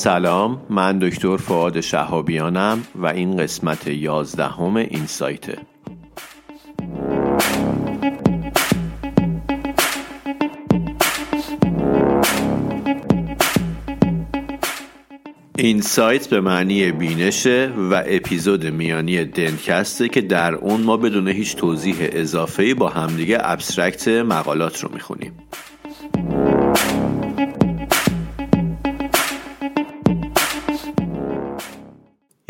سلام من دکتر فعاد شهابیانم و این قسمت یازدهم این سایته این سایت به معنی بینشه و اپیزود میانی دنکسته که در اون ما بدون هیچ توضیح اضافه با همدیگه ابسترکت مقالات رو می‌خونیم.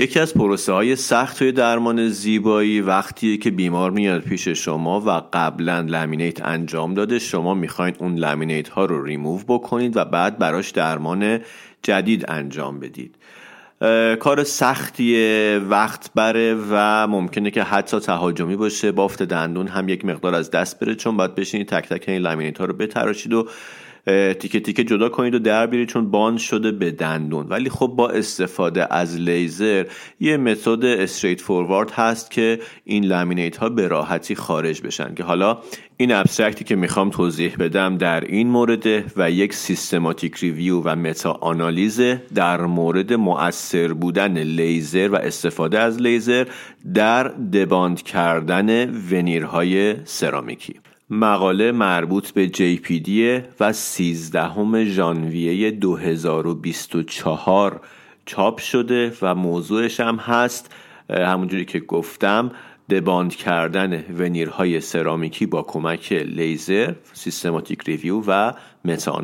یکی از پروسه های سخت توی درمان زیبایی وقتیه که بیمار میاد پیش شما و قبلا لامینیت انجام داده. شما می‌خواین اون لامینیت ها رو ریموو بکنید و بعد براش درمان جدید انجام بدید. کار سختیه وقت بره و ممکنه که حتی تهاجمی باشه. بافت دندون هم یک مقدار از دست بره چون باید بشینید تک تک این لامینیت ها رو بتراشید و تیکه تیکه جدا کنید و در بیارید چون باند شده به دندون. ولی خب با استفاده از لیزر یه متد straightforward هست که این laminate ها به راحتی خارج بشن. که حالا این abstract ی که می‌خوام توضیح بدم در این مورد و یک systematic review و meta-analysis در مورد مؤثر بودن لیزر و استفاده از لیزر در debond کردن veneer های سرامیکی. مقاله مربوط به JPD و 13 ژانویه 2024 چاپ شده و موضوعش هم هست. همونجوری که گفتم debond کردن veneer های سرامیکی با کمک لیزر systematic review و meta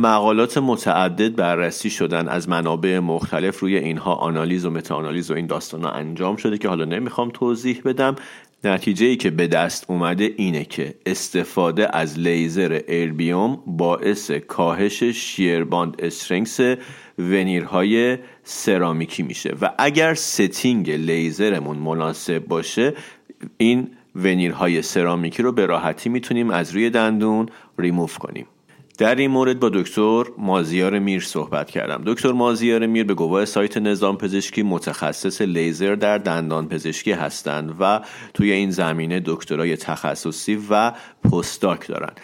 مقالات متعدد بررسی شدن از منابع مختلف روی اینها آنالیز و meta-analysis و این داستان انجام شده که حالا نمی‌خوام توضیح بدم. نتیجه ای که به دست اومده اینه که استفاده از لیزر erbium باعث کاهش shear bond strength veneer های سرامیکی میشه و اگر setting لیزرمون مناسب باشه این veneer های سرامیکی رو به راحتی می‌تونیم از روی دندون ریموف کنیم. در این مورد با دکتر مازیار میر صحبت کردم. دکتر مازیار میر به گواه سایت نظام پزشکی متخصص لیزر در دندان پزشکی هستند و توی این زمینه دکترای تخصصی و postdoc دارند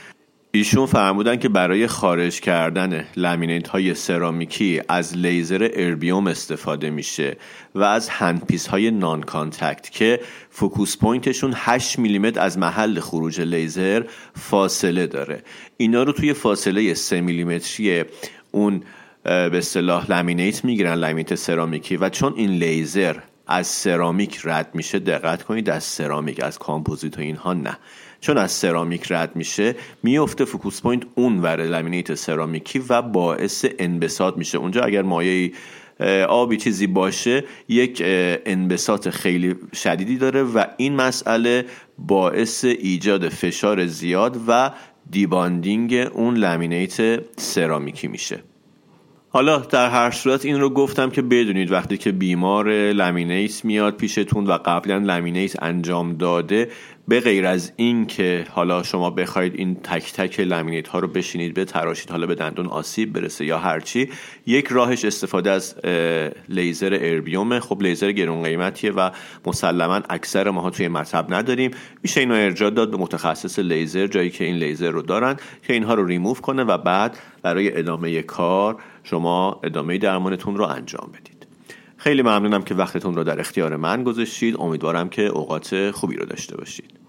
ایشون فرمودن که برای خارج کردن laminate های سرامیکی از لیزر erbium استفاده میشه و از handpiece های non-contact که focus point شون 8 میلیمتر از محل خروج لیزر فاصله داره. اینا رو توی فاصله 3 میلیمتری اون به اصطلاح laminate می‌گیرن laminate سرامیکی. و چون این لیزر از سرامیک رد میشه دقت کنید از سرامیک از کامپوزیت و اینها نه. چون از سرامیک رد میشه میفته focus point اون ور laminate سرامیکی و باعث انبساط میشه. اونجا اگر مایه آبی چیزی باشه یک انبساط خیلی شدیدی داره و این مسئله باعث ایجاد فشار زیاد و debonding اون laminate سرامیکی میشه. حالا در هر صورت این رو گفتم که بدونید وقتی که بیمار لامینیت میاد پیشتون و قبلا لامینیت انجام داده به غیر از این که حالا شما بخواید این تک تک لامینیت ها رو بشینید به تراشید حالا به دندون آسیب برسه یا هرچی یک راهش استفاده از لیزر اربیوم. خب لیزر گرون قیمتیه و مسلما اکثر ماها توی مطب نداریم. میشه اینو ارجاع داد به متخصص لیزر جایی که این لیزر رو دارن که اینها رو ریموو کنه و بعد برای ادامه کار شما ادامه درمانتون رو انجام بدید. خیلی ممنونم که وقتتون رو در اختیار من گذاشتید. امیدوارم که اوقات خوبی رو داشته باشید.